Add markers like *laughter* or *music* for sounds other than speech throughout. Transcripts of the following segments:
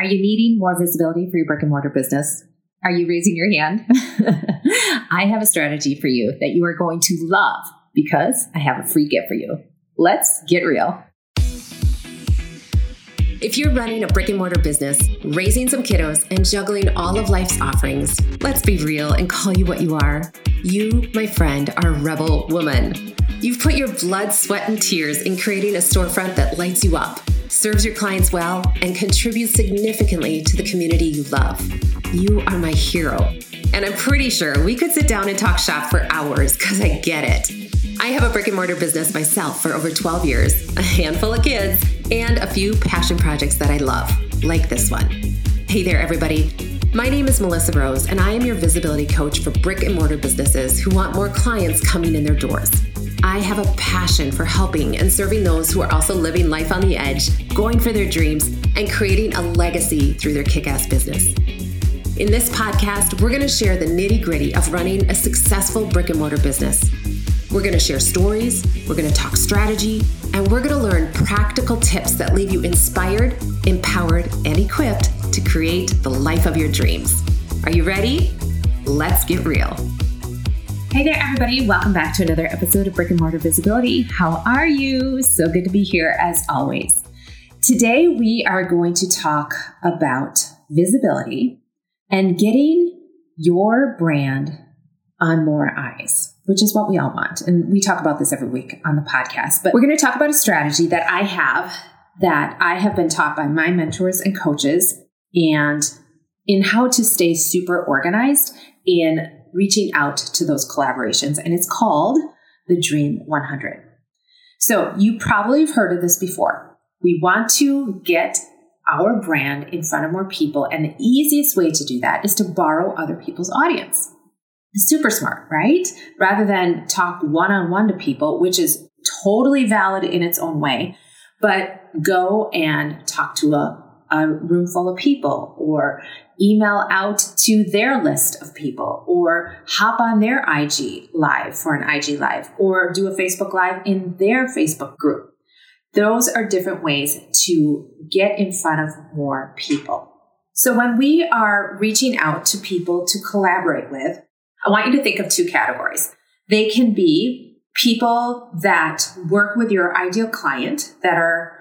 Are you needing more visibility for your brick and mortar business? Are you raising your hand? *laughs* I have a strategy for you that you are going to love because I have a free gift for you. Let's get real. If you're running a brick and mortar business, raising some kiddos, and juggling all of life's offerings, let's be real and call you what you are. You, my friend, are a rebel woman. You've put your blood, sweat, and tears in creating a storefront that lights you up serves your clients well, and contributes significantly to the community you love. You are my hero. And I'm pretty sure we could sit down and talk shop for hours because I get it. I have a brick and mortar business myself for over 12 years, a handful of kids, and a few passion projects that I love, like this one. Hey there, everybody. My name is Melissa Rose, and I am your visibility coach for brick and mortar businesses who want more clients coming in their doors. I have a passion for helping and serving those who are also living life on the edge, going for their dreams, and creating a legacy through their kick ass business. In this podcast, we're going to share the nitty gritty of running a successful brick and mortar business. We're going to share stories, we're going to talk strategy, and we're going to learn practical tips that leave you inspired, empowered, and equipped to create the life of your dreams. Are you ready? Let's get real. Hey there, everybody. Welcome back to another episode of Brick and Mortar Visibility. How are you? So good to be here as always. Today, we are going to talk about visibility and getting your brand on more eyes, which is what we all want. And we talk about this every week on the podcast. But we're going to talk about a strategy that I have that I have been taught by my mentors and coaches and in how to stay super organized in reaching out to those collaborations, and it's called the Dream 100. So you probably have heard of this before. We want to get our brand in front of more people, and the easiest way to do that is to borrow other people's audience. Super smart, right? Rather than talk one on one to people, which is totally valid in its own way, but go and talk to a a room full of people or email out to their list of people or hop on their IG live for an IG live or do a Facebook live in their Facebook group. Those are different ways to get in front of more people. So when we are reaching out to people to collaborate with, I want you to think of two categories. They can be people that work with your ideal client that are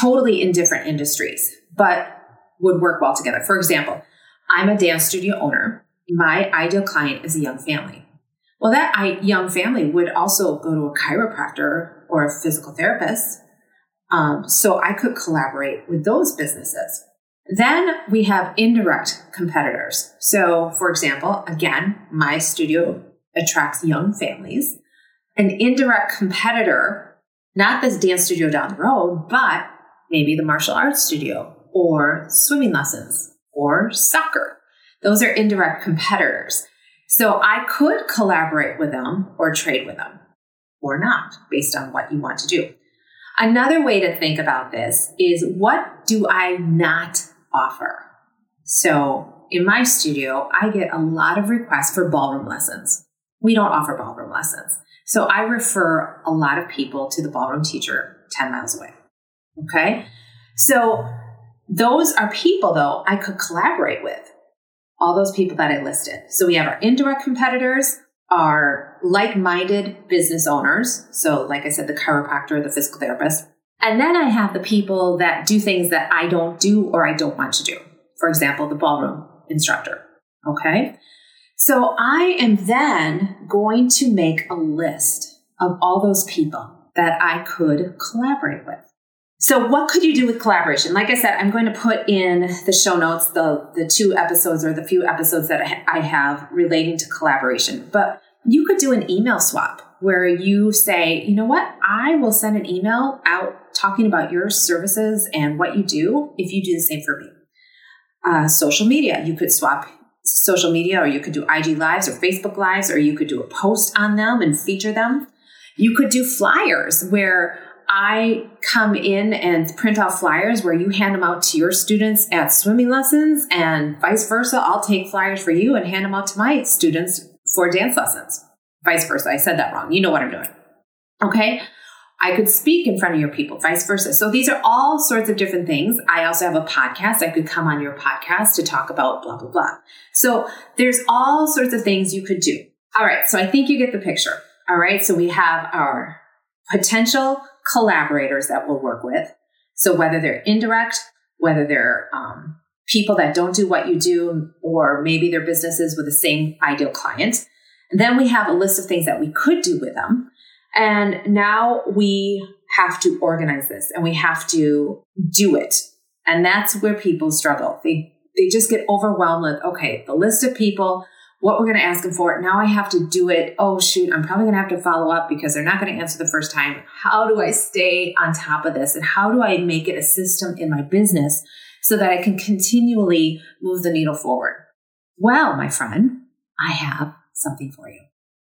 totally in different industries but would work well together. For example, I'm a dance studio owner. My ideal client is a young family. Well, that young family would also go to a chiropractor or a physical therapist. Um, so I could collaborate with those businesses. Then we have indirect competitors. So, for example, again, my studio attracts young families. An indirect competitor, not this dance studio down the road, but maybe the martial arts studio or swimming lessons or soccer. Those are indirect competitors. So I could collaborate with them or trade with them or not based on what you want to do. Another way to think about this is what do I not offer? So in my studio, I get a lot of requests for ballroom lessons. We don't offer ballroom lessons. So I refer a lot of people to the ballroom teacher 10 miles away. Okay. So those are people, though, I could collaborate with. All those people that I listed. So we have our indirect competitors, our like minded business owners. So, like I said, the chiropractor, the physical therapist. And then I have the people that do things that I don't do or I don't want to do. For example, the ballroom instructor. Okay. So I am then going to make a list of all those people that I could collaborate with. So what could you do with collaboration? Like I said, I'm going to put in the show notes the the two episodes or the few episodes that I have relating to collaboration. But you could do an email swap where you say, you know what, I will send an email out talking about your services and what you do if you do the same for me. Uh, social media, you could swap social media or you could do IG lives or Facebook lives or you could do a post on them and feature them. You could do flyers where I come in and print out flyers where you hand them out to your students at swimming lessons and vice versa. I'll take flyers for you and hand them out to my students for dance lessons. Vice versa. I said that wrong. You know what I'm doing. Okay. I could speak in front of your people, vice versa. So these are all sorts of different things. I also have a podcast. I could come on your podcast to talk about blah, blah, blah. So there's all sorts of things you could do. All right. So I think you get the picture. All right. So we have our potential collaborators that we'll work with. So whether they're indirect, whether they're um, people that don't do what you do, or maybe they're businesses with the same ideal client. And then we have a list of things that we could do with them. And now we have to organize this and we have to do it. And that's where people struggle. They they just get overwhelmed with, okay, the list of people, what we're going to ask them for. Now I have to do it. Oh, shoot, I'm probably going to have to follow up because they're not going to answer the first time. How do I stay on top of this? And how do I make it a system in my business so that I can continually move the needle forward? Well, my friend, I have something for you.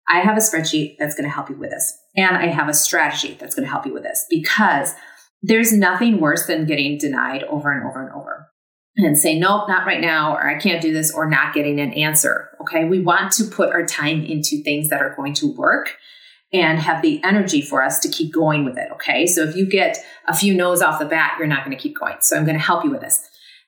I have a spreadsheet that's going to help you with this. And I have a strategy that's going to help you with this because there's nothing worse than getting denied over and over and over and say, nope, not right now, or I can't do this, or not getting an answer. Okay. We want to put our time into things that are going to work and have the energy for us to keep going with it. Okay. So if you get a few no's off the bat, you're not going to keep going. So I'm going to help you with this.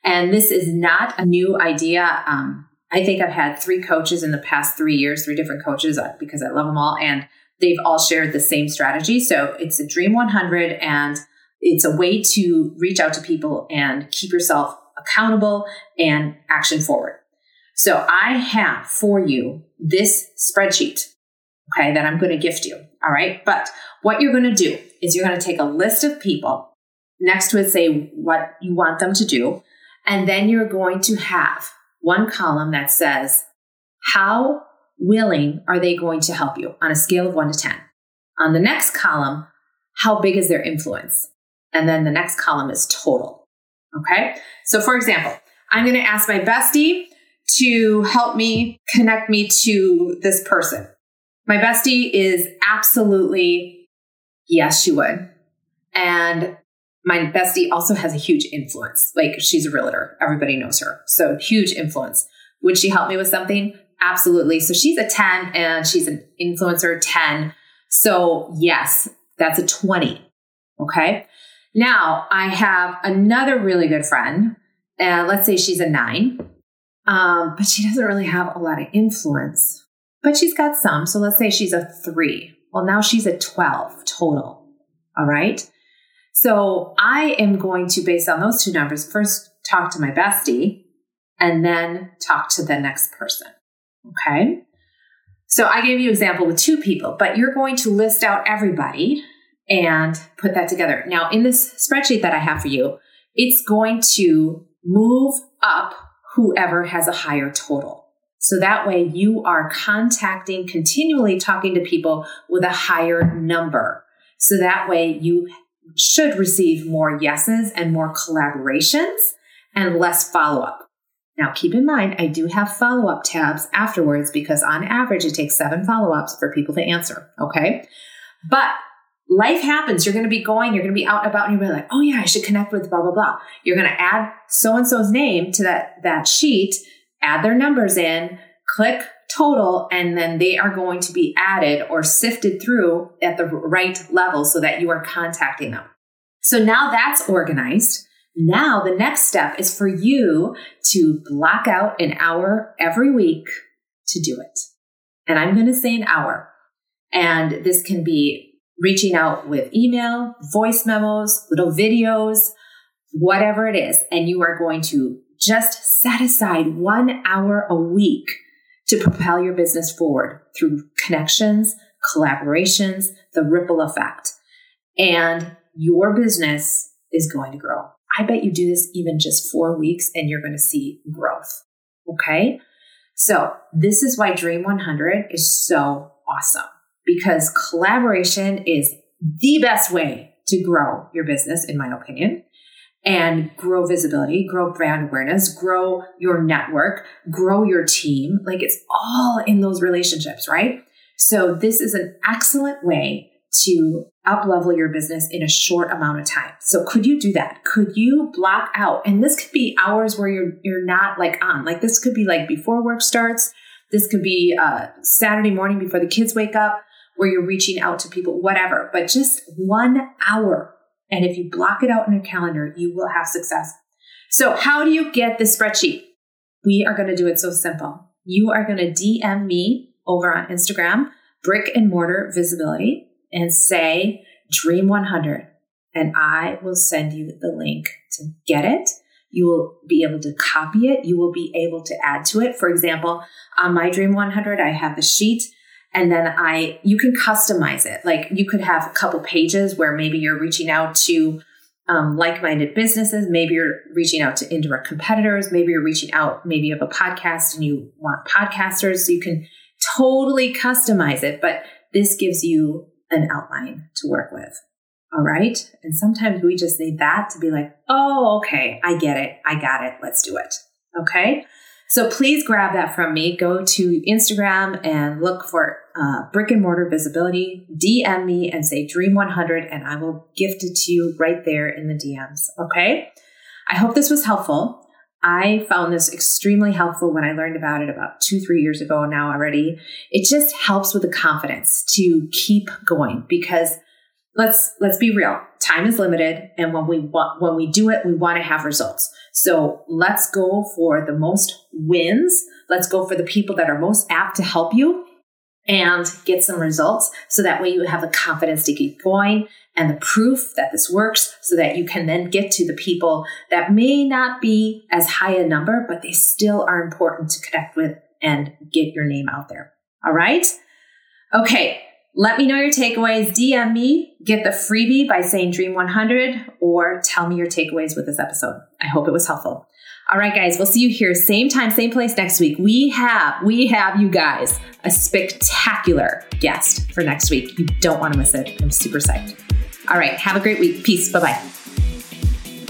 And this is not a new idea. Um, I think I've had three coaches in the past three years, three different coaches uh, because I love them all. And they've all shared the same strategy. So it's a Dream 100 and it's a way to reach out to people and keep yourself accountable and action forward. So I have for you this spreadsheet, okay, that I'm going to gift you. All right. But what you're going to do is you're going to take a list of people next to it, say what you want them to do. And then you're going to have one column that says, How willing are they going to help you on a scale of one to 10? On the next column, how big is their influence? And then the next column is total. Okay. So, for example, I'm going to ask my bestie to help me connect me to this person. My bestie is absolutely, yes, she would. And my bestie also has a huge influence. Like she's a realtor. Everybody knows her. So huge influence. Would she help me with something? Absolutely. So she's a 10 and she's an influencer 10. So yes, that's a 20. Okay. Now I have another really good friend. And let's say she's a nine. Um, but she doesn't really have a lot of influence, but she's got some. So let's say she's a three. Well, now she's a 12 total. All right. So I am going to, based on those two numbers, first talk to my bestie and then talk to the next person. Okay. So I gave you an example with two people, but you're going to list out everybody and put that together. Now in this spreadsheet that I have for you, it's going to move up whoever has a higher total. So that way you are contacting, continually talking to people with a higher number. So that way you should receive more yeses and more collaborations and less follow up. Now, keep in mind, I do have follow up tabs afterwards because on average, it takes seven follow ups for people to answer. Okay. But life happens. You're going to be going, you're going to be out and about, and you're like, oh, yeah, I should connect with blah, blah, blah. You're going to add so and so's name to that, that sheet, add their numbers in, click total, and then they are going to be added or sifted through at the right level so that you are contacting them. So now that's organized. Now the next step is for you to block out an hour every week to do it. And I'm going to say an hour. And this can be reaching out with email, voice memos, little videos, whatever it is. And you are going to just set aside one hour a week to propel your business forward through connections, collaborations, the ripple effect. And your business is going to grow. I bet you do this even just four weeks and you're going to see growth. Okay. So this is why Dream 100 is so awesome because collaboration is the best way to grow your business, in my opinion and grow visibility, grow brand awareness, grow your network, grow your team. Like it's all in those relationships, right? So this is an excellent way to up level your business in a short amount of time. So could you do that? Could you block out? And this could be hours where you're you're not like on. Like this could be like before work starts. This could be uh, Saturday morning before the kids wake up. Where you're reaching out to people, whatever, but just one hour. And if you block it out in your calendar, you will have success. So, how do you get the spreadsheet? We are going to do it so simple. You are going to DM me over on Instagram, brick and mortar visibility, and say Dream 100. And I will send you the link to get it. You will be able to copy it. You will be able to add to it. For example, on my Dream 100, I have the sheet and then I, you can customize it. Like you could have a couple pages where maybe you're reaching out to um, like-minded businesses. Maybe you're reaching out to indirect competitors. Maybe you're reaching out. Maybe you have a podcast and you want podcasters. So you can totally customize it. But this gives you an outline to work with. All right. And sometimes we just need that to be like, oh, okay, I get it. I got it. Let's do it. Okay. So please grab that from me. Go to Instagram and look for uh, brick and mortar visibility. DM me and say Dream 100, and I will gift it to you right there in the DMs. Okay. I hope this was helpful. I found this extremely helpful when I learned about it about two, three years ago now already. It just helps with the confidence to keep going because let's let's be real. Time is limited and when we want when we do it we want to have results. So let's go for the most wins. Let's go for the people that are most apt to help you and get some results so that way you have the confidence to keep going and the proof that this works so that you can then get to the people that may not be as high a number but they still are important to connect with and get your name out there. All right? Okay let me know your takeaways. DM me, get the freebie by saying Dream 100, or tell me your takeaways with this episode. I hope it was helpful. All right, guys, we'll see you here, same time, same place next week. We have, we have you guys a spectacular guest for next week. You don't want to miss it. I'm super psyched. All right, have a great week. Peace. Bye bye.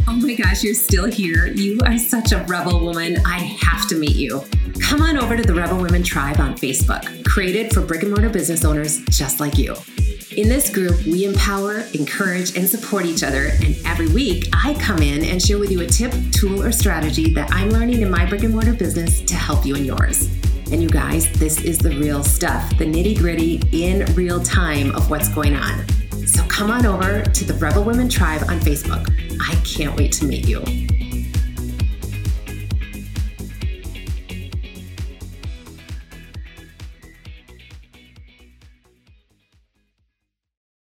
Oh my gosh, you're still here. You are such a rebel woman. I have to meet you. Come on over to the Rebel Women Tribe on Facebook, created for brick and mortar business owners just like you. In this group, we empower, encourage, and support each other. And every week, I come in and share with you a tip, tool, or strategy that I'm learning in my brick and mortar business to help you in yours. And you guys, this is the real stuff, the nitty gritty in real time of what's going on. So come on over to the Rebel Women Tribe on Facebook. I can't wait to meet you.